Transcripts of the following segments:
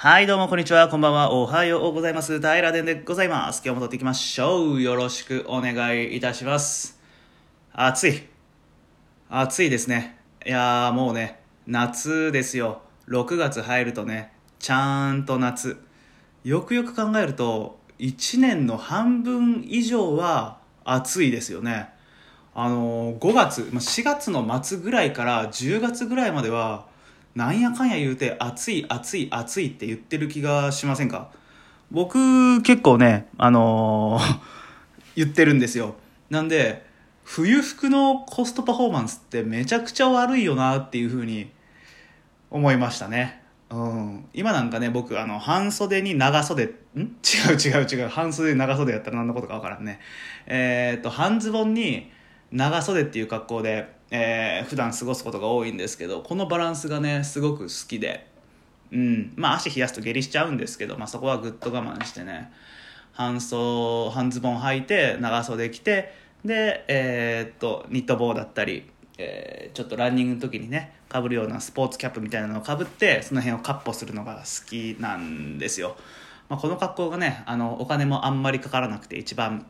はい、どうもこんにちは、こんばんは、おはようございます。平田でございます。今日も撮っていきましょう。よろしくお願いいたします。暑い。暑いですね。いやーもうね、夏ですよ。6月入るとね、ちゃんと夏。よくよく考えると、1年の半分以上は暑いですよね。あのー5月、4月の末ぐらいから10月ぐらいまでは、なんやかんや言うて暑い暑い暑いって言ってる気がしませんか？僕結構ね、あのー 言ってるんですよ。なんで、冬服のコストパフォーマンスってめちゃくちゃ悪いよなっていうふうに思いましたね。うん。今なんかね、僕、あの、半袖に長袖、ん？違う違う違う。半袖に長袖やったら何のことかわからんね。えーっと、半ズボンに長袖っていう格好で、えー普段過ごすことが多いんですけど、このバランスがね、すごく好きで、うん。まあ、足冷やすと下痢しちゃうんですけど、まあ、そこはぐっと我慢してね、半袖、半ズボン履いて、長袖着て、で、えーっと、ニット帽だったり、えーちょっとランニングの時にね、被るようなスポーツキャップみたいなのを被って、その辺をカッポするのが好きなんですよ。まあ、この格好がね、あの、お金もあんまりかからなくて一番、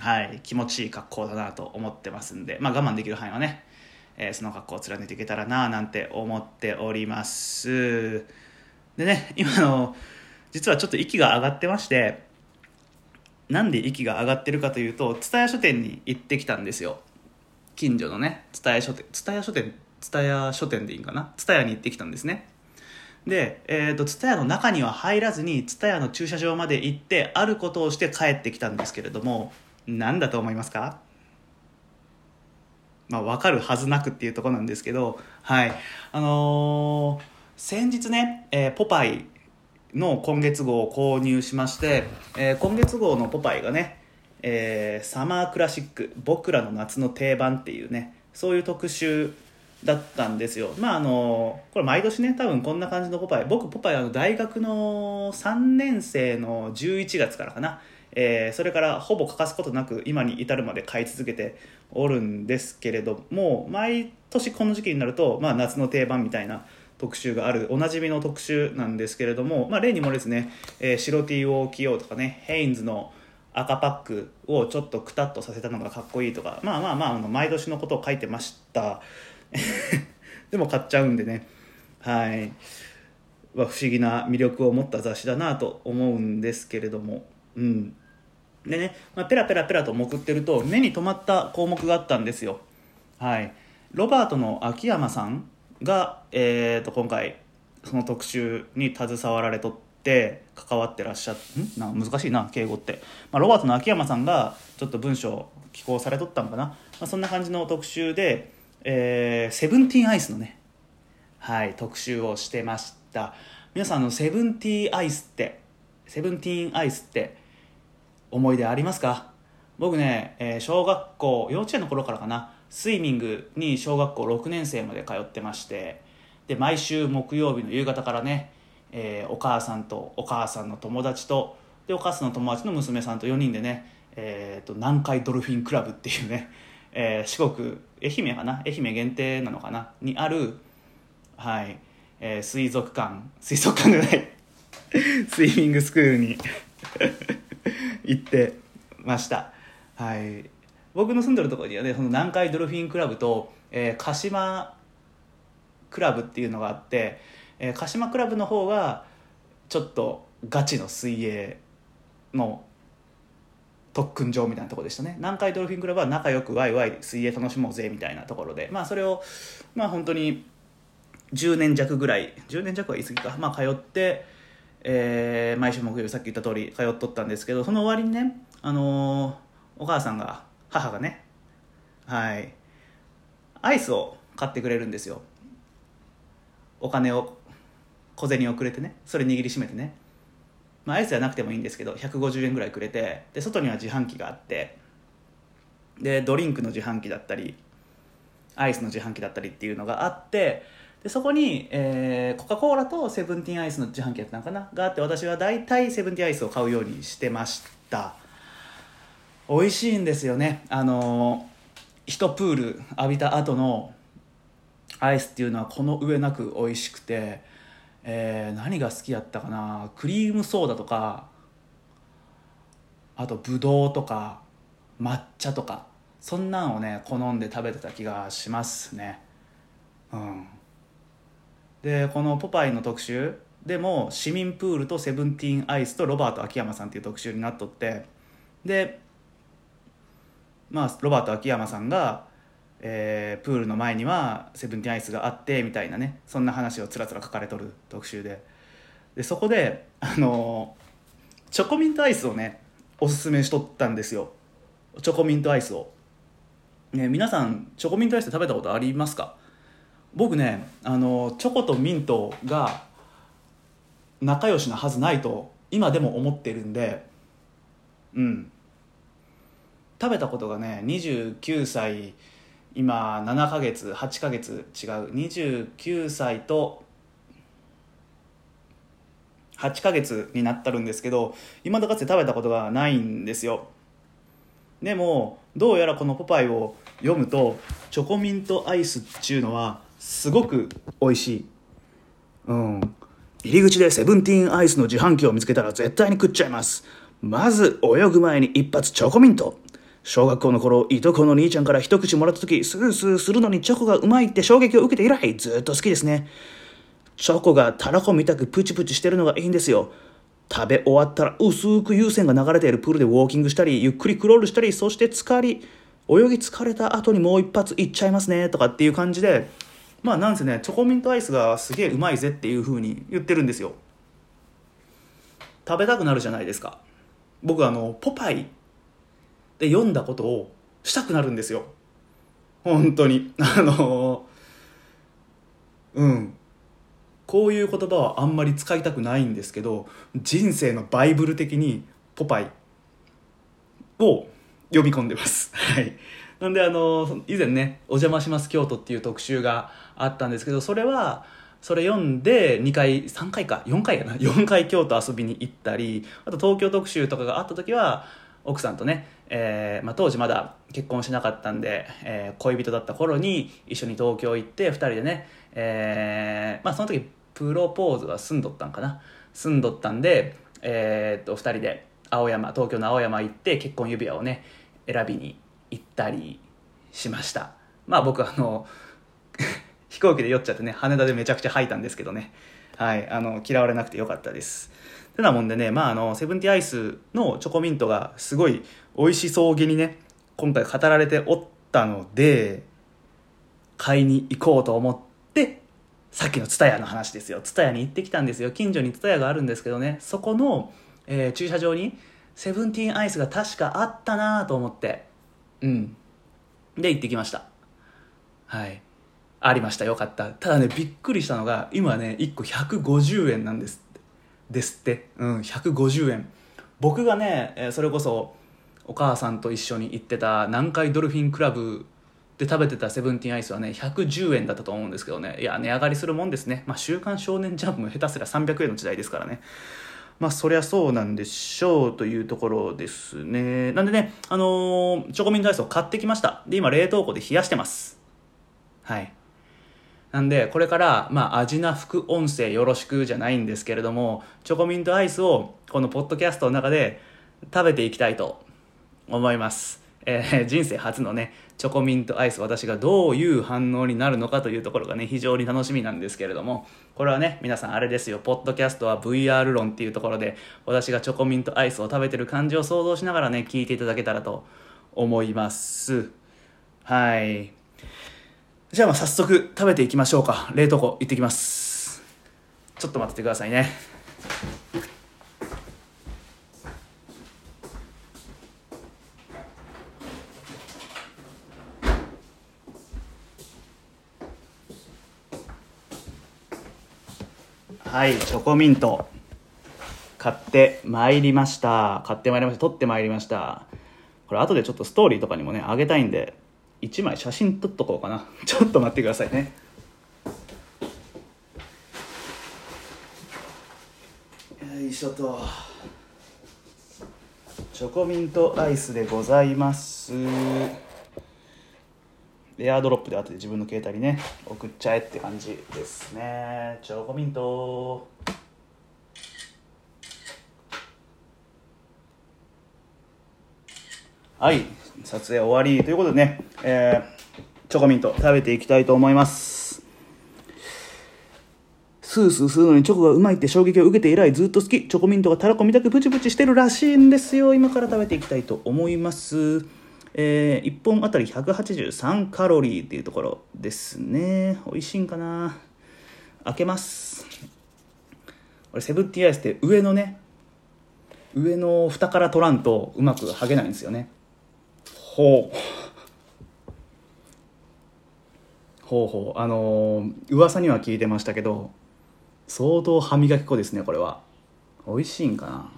はい、気持ちいい格好だなと思ってますんで、まあ、我慢できる範囲はね、えーその格好を貫いていけたらななんて思っております。でね、今の、実はちょっと息が上がってまして、なんで息が上がってるかというと、蔦屋書店に行ってきたんですよ。近所のね、蔦屋書店、蔦屋書店、蔦屋書店でいいんかな？蔦屋に行ってきたんですね。で、えっ、と、蔦屋の中には入らずに、蔦屋の駐車場まで行って、あることをして帰ってきたんですけれども、何だと思いますか？まあ、分かるはずなくっていうとこなんですけど、はい。あのー先日ね、えーポパイの今月号を購入しまして、えー今月号のポパイがね、えサマークラシック僕らの夏の定番っていうねそういう特集だったんですよ。まああのこれ毎年ね多分こんな感じのポパイ。僕ポパイあの大学の3年生の11月からかな、えーそれからほぼ欠かすことなく今に至るまで買い続けておるんですけれども毎年この時期になると、まあ、夏の定番みたいな特集があるおなじみの特集なんですけれども、まあ、例にもですね、えー白 T を着ようとかねヘインズの赤パックをちょっとくたっとさせたのがかっこいいとかまあまあまああの毎年のことを書いてました。でも買っちゃうんでね。はい。は不思議な魅力を持った雑誌だなと思うんですけれども。うん。でね、まあ、ペラペラペラとめくってると目に留まった項目があったんですよ。はい。ロバートの秋山さんが、えー、と今回その特集に携わられとって関わってらっしゃっん？な難しいな敬語って、まあ、ロバートの秋山さんがちょっと文章を寄稿されとったのかな、まあ、そんな感じの特集で、えーセブンティーンアイスのねはい特集をしてました。皆さんあのセブンティーンアイスってセブンティーンアイスって思い出ありますか？僕ね、えー小学校幼稚園の頃からかな。スイミングに小学校6年生まで通ってましてで毎週木曜日の夕方からね、えーお母さんとお母さんの友達とでお母さんの友達の娘さんと4人でね、えーと南海ドルフィンクラブっていうね、えー四国愛媛かな？愛媛限定なのかな？にあるはい、えー水族館。水族館じゃない。スイミングスクールに 行ってました。はい。僕の住んでるとこにはねその南海ドルフィンクラブと、えー鹿島クラブっていうのがあって、えー鹿島クラブの方がちょっとガチの水泳の特訓場みたいなとこでしたね。南海ドルフィンクラブは仲良くワイワイ水泳楽しもうぜみたいなところでまあそれをまあ本当に10年弱ぐらい10年弱は言い過ぎか。まあ通って、えー毎週木曜日さっき言った通り通っとったんですけどその終わりにねあのーお母さんが母がねはいアイスを買ってくれるんですよ。お金を小銭をくれてねそれ握りしめてね。まあアイスじゃなくてもいいんですけど150円ぐらいくれてで外には自販機があってでドリンクの自販機だったりアイスの自販機だったりっていうのがあってでそこに、えーコカ・コーラとセブンティーンアイスの自販機やったのかな？があって私は大体セブンティーンアイスを買うようにしてました。美味しいんですよね。あの一プール浴びた後のアイスっていうのはこの上なく美味しくて、えー何が好きやったかな？クリームソーダとかあとぶどうとか抹茶とかそんなんをね好んで食べてた気がしますね。うん。でこの「ポパイ」の特集でも市民プールとセブンティーンアイスとロバート秋山さんっていう特集になっとってでまあロバート秋山さんが、えープールの前にはセブンティーンアイスがあってみたいなねそんな話をつらつら書かれとる特集で。でそこであのチョコミントアイスをねおすすめしとったんですよ。チョコミントアイスを。ね皆さんチョコミントアイス食べたことありますか？僕ねあのチョコとミントが仲良しなはずないと今でも思ってるんでうん。食べたことがね29歳今7ヶ月8ヶ月違う。29歳と8ヶ月になったるんですけど今だかつて食べたことがないんですよ。でもどうやらこの「ポパイ」を読むとチョコミントアイスっちゅうのはすごく美味しい。うん。入り口でセブンティーンアイスの自販機を見つけたら絶対に食っちゃいます。まず泳ぐ前に一発チョコミント。小学校の頃いとこの兄ちゃんから一口もらった時スースーするのにチョコがうまいって衝撃を受けて以来ずっと好きですね。チョコがたらこみたくプチプチしてるのがいいんですよ。食べ終わったら薄く有線が流れているプールでウォーキングしたりゆっくりクロールしたりそして浸かり泳ぎ疲れた後にもう一発いっちゃいますねとかっていう感じでまあなんせねチョコミントアイスがすげえうまいぜっていう風に言ってるんですよ。食べたくなるじゃないですか。僕あの「ポパイ」で読んだことをしたくなるんですよ。本当に。あのうん。こういう言葉はあんまり使いたくないんですけど人生のバイブル的に「ポパイ」を読み込んでます。はい。んであの以前ね「お邪魔します京都」っていう特集があったんですけどそれはそれ読んで2回3回か4回やな 4回京都遊びに行ったりあと東京特集とかがあった時は奥さんとね、えーまあ、当時まだ結婚しなかったんで、えー恋人だった頃に一緒に東京行って2人でね、えーまあ、その時プロポーズは済んどったんかな。済んどったんで、えーっと2人で青山東京の青山行って結婚指輪をね選びに行ったりしました。まあ僕あの 飛行機で酔っちゃってね羽田でめちゃくちゃ吐いたんですけどね。はいあの嫌われなくてよかったです。てなもんでねまああのセブンティーアイスのチョコミントがすごい美味しそうげにね今回語られておったので買いに行こうと思ってさっきの蔦屋の話ですよ。蔦屋に行ってきたんですよ。近所に蔦屋があるんですけどね。そこの、えー駐車場にセブンティーンアイスが確かあったなと思って。うん。で行ってきました。はい。ありました。よかった。ただねびっくりしたのが今ね1個150円なんですって。ですって。うん150円僕がねそれこそお母さんと一緒に行ってた南海ドルフィンクラブで食べてたセブンティーンアイスはね110円だったと思うんですけどね。いや値上がりするもんですね。まあ週刊少年ジャンプも下手すら300円の時代ですからね。まあそりゃそうなんでしょうというところですね。なんでねあのーチョコミントアイスを買ってきました。で今冷凍庫で冷やしてます。はい。なんでこれからまあ味な副音声よろしくじゃないんですけれどもチョコミントアイスをこのポッドキャストの中で食べていきたいと思います、えー人生初のねチョコミントアイス私がどういう反応になるのかというところがね非常に楽しみなんですけれどもこれはね皆さんあれですよポッドキャストは VR 論っていうところで私がチョコミントアイスを食べてる感じを想像しながらね聞いていただけたらと思います。はい。じゃあまあ早速食べていきましょうか。冷凍庫行ってきます。ちょっと待っててくださいね。はいチョコミント。買ってまいりました。買ってまいりました。取ってまいりました。これ後でちょっとストーリーとかにもねあげたいんで1枚写真撮っとこうかな。ちょっと待ってくださいね。よいしょと。チョコミントアイスでございます。エアドロップで後で自分の携帯にね送っちゃえって感じですね。チョコミント。はい撮影終わりということでね、えー、チョコミント食べていきたいと思います。スースー吸うのにチョコがうまいって衝撃を受けて以来ずっと好き。チョコミントがたらこみたくプチプチしてるらしいんですよ。今から食べていきたいと思います。えー、1本あたり183カロリーっていうところですね。美味しいんかな？開けます。これセブンティーアイスって上のね上の蓋から取らんとうまく剥げないんですよね。ほう。ほうほう。あのー、噂には聞いてましたけど相当歯磨き粉ですねこれは。美味しいんかな？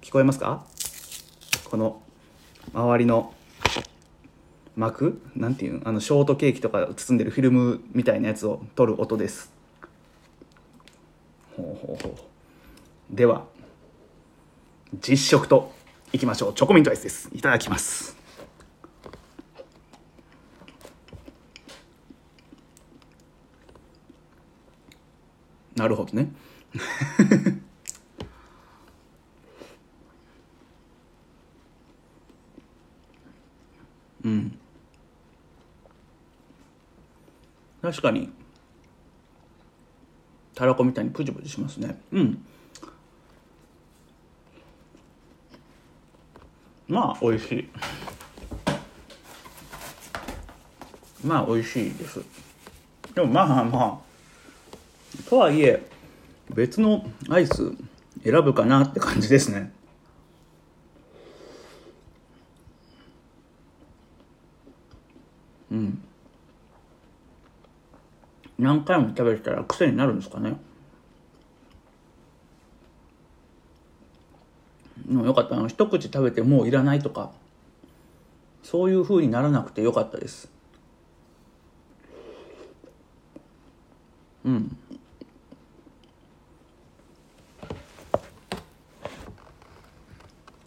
聞こえますか？この周りの膜？なんていう？あのショートケーキとか包んでるフィルムみたいなやつを取る音です。ほうほうほう。では実食といきましょう。チョコミントアイスです。いただきます。なるほどね。うん。確かに。たらこみたいにプチプチしますね。うん。まあ美味しい。まあ美味しいです。でもまあまあ。とはいえ別のアイス選ぶかなって感じですね。何回も食べてたら癖になるんですかね。でもよかった。あの一口食べてもういらないとか。そういうふうにならなくてよかったです。うん。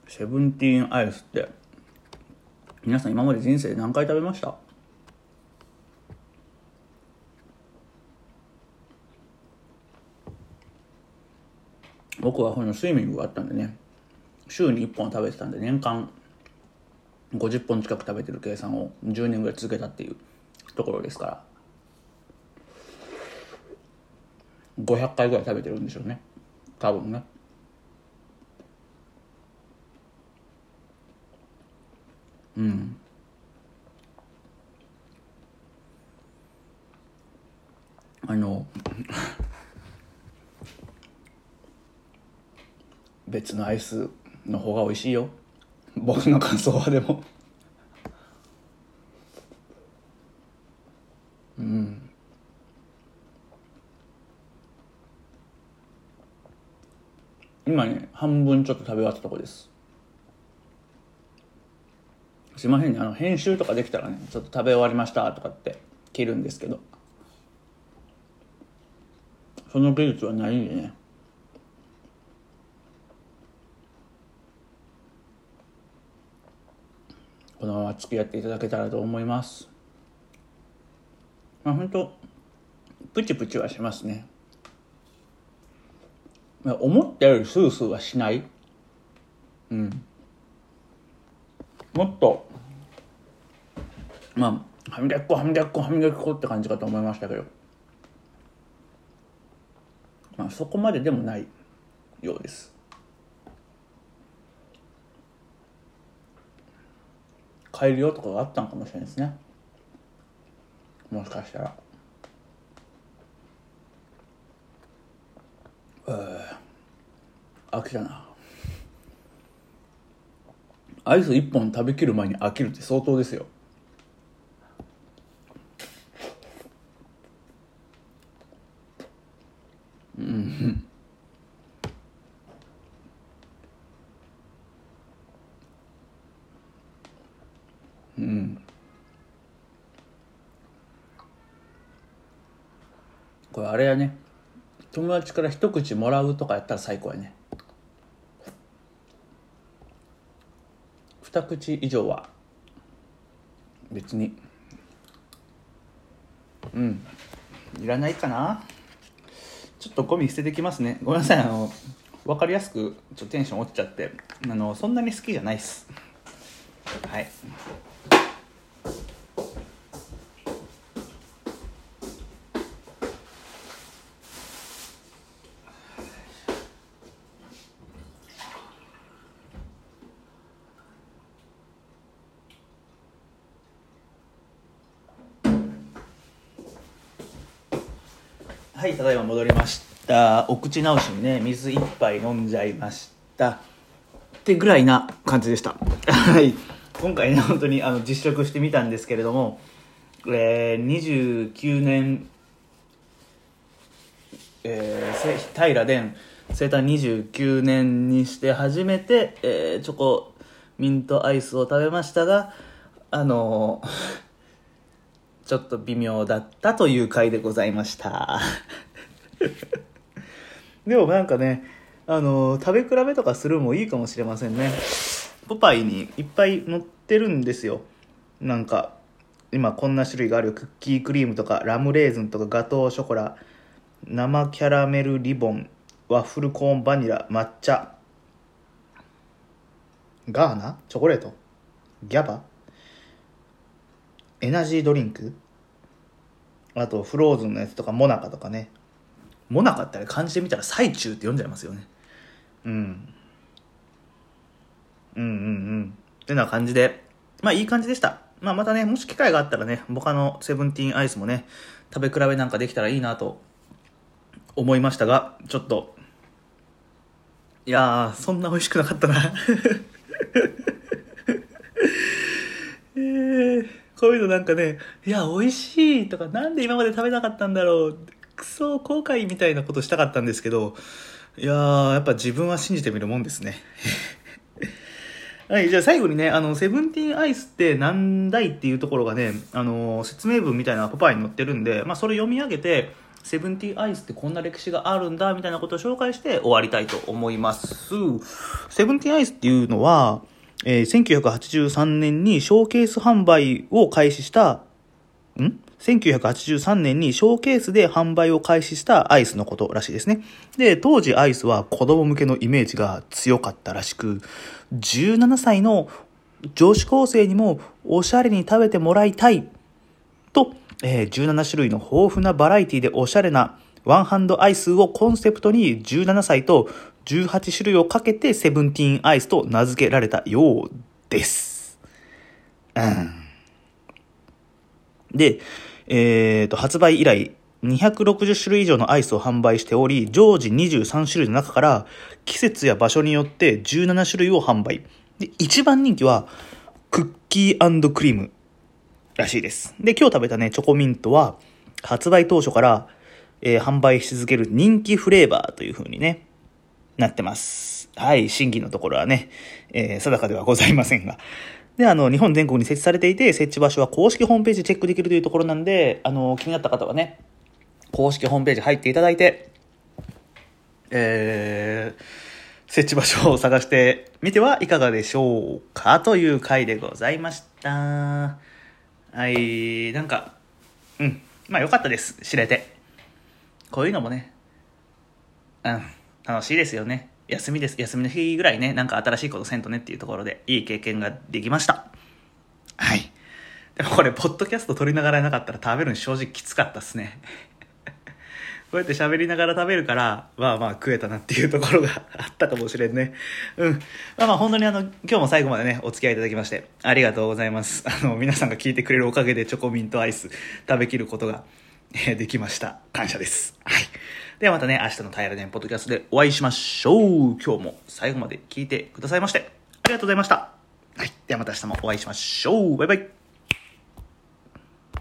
セブンティーンアイスって皆さん今まで人生何回食べました？僕はこのスイミングがあったんでね週に1本食べてたんで年間50本近く食べてる計算を10年ぐらい続けたっていうところですから500回ぐらい食べてるんでしょうね。多分ね。うん。あの別のアイスの方が美味しいよ。僕の感想はでも。うん。今ね半分ちょっと食べ終わったとこです。すいませんね。あの編集とかできたらねちょっと食べ終わりましたとかって切るんですけど。その技術はないんでね。のまま付き合っていただけたらと思います。まあ本当プチプチはしますね。思ったよりスースーはしない。うん。もっとまあ歯磨き粉歯磨き粉歯磨き粉って感じかと思いましたけど。まあそこまででもないようです。改良とかがあったんかもしれないですね。もしかしたら。えー、飽きたな。アイス1本食べきる前に飽きるって相当ですよ。うん。うん。これあれやね。友達から一口もらうとかやったら最高やね。二口以上は。別に。うん。いらないかな。ちょっとゴミ捨ててきますね。ごめんなさい。あの分かりやすくちょっとテンション落ちちゃって。あのそんなに好きじゃないっす。はい。はいただいま戻りました。お口直しにね水一杯飲んじゃいました。ってぐらいな感じでした。はい。今回ね本当にあの実食してみたんですけれども、えー、29年えー、平殿生誕29年にして初めて、えー、チョコミントアイスを食べましたがあのーちょっと微妙だったという回でございました。でもなんかねあの食べ比べとかするもいいかもしれませんね。ポパイにいっぱい載ってるんですよ。なんか今こんな種類がある。クッキークリームとかラムレーズンとかガトーショコラ。生キャラメルリボン。ワッフルコーンバニラ。抹茶。ガーナ？チョコレート？ギャバ？エナジードリンク？あとフローズンのやつとかモナカとかね。モナカってあれ漢字で見たら最中って読んじゃいますよね。うん。うんうんうん。ってな感じで。まあいい感じでした。まあまたねもし機会があったらね他のセブンティーンアイスもね食べ比べなんかできたらいいなと思いましたがちょっと。いやーそんな美味しくなかったなえーこういうのなんかね、いや、美味しいとか、なんで今まで食べなかったんだろう、クソ後悔みたいなことしたかったんですけど、いやー、やっぱ自分は信じてみるもんですね。はい、じゃあ最後にね、あの、セブンティーンアイスって何だいっていうところがね、あの、説明文みたいなパパに載ってるんで、まあそれ読み上げて、セブンティーアイスってこんな歴史があるんだ、みたいなことを紹介して終わりたいと思います。セブンティーアイスっていうのは、えー、1983年にショーケース販売を開始した、ん ?1983 年にショーケースで販売を開始したアイスのことらしいですね。で、当時アイスは子供向けのイメージが強かったらしく、17歳の女子高生にもおしゃれに食べてもらいたいと、えー、17種類の豊富なバラエティでおしゃれなワンハンドアイスをコンセプトに17歳と18種類をかけてセブンティーンアイスと名付けられたようです。うん。で、えっ、ー、と、発売以来、260種類以上のアイスを販売しており、常時23種類の中から、季節や場所によって17種類を販売。で、一番人気は、クッキークリームらしいです。で、今日食べたね、チョコミントは、発売当初から、えー、販売し続ける人気フレーバーという風にね、なってます。はい、審議のところはね、えー、定かではございませんが。で、あの、日本全国に設置されていて、設置場所は公式ホームページチェックできるというところなんで、あの、気になった方はね、公式ホームページ入っていただいて、えー、設置場所を探してみてはいかがでしょうかという回でございました。はい、なんか、うん、まあ良かったです、知れて。こういうのもね、うん、楽しいですよね。休みです。休みの日ぐらいね、なんか新しいことせんとねっていうところで、いい経験ができました。はい。でもこれ、ポッドキャスト撮りながらなかったら食べるの正直きつかったっすね。こうやって喋りながら食べるから、まあまあ食えたなっていうところが あったかもしれんね。うん。まあまあ本当にあの、今日も最後までね、お付き合いいただきまして、ありがとうございます。あの、皆さんが聞いてくれるおかげでチョコミントアイス食べきることが、えできました。感謝です。はい。ではまたね、明日の平年ポッドキャストでお会いしましょう。今日も最後まで聞いてくださいまして、ありがとうございました。はい。ではまた明日もお会いしましょう。バイバイ。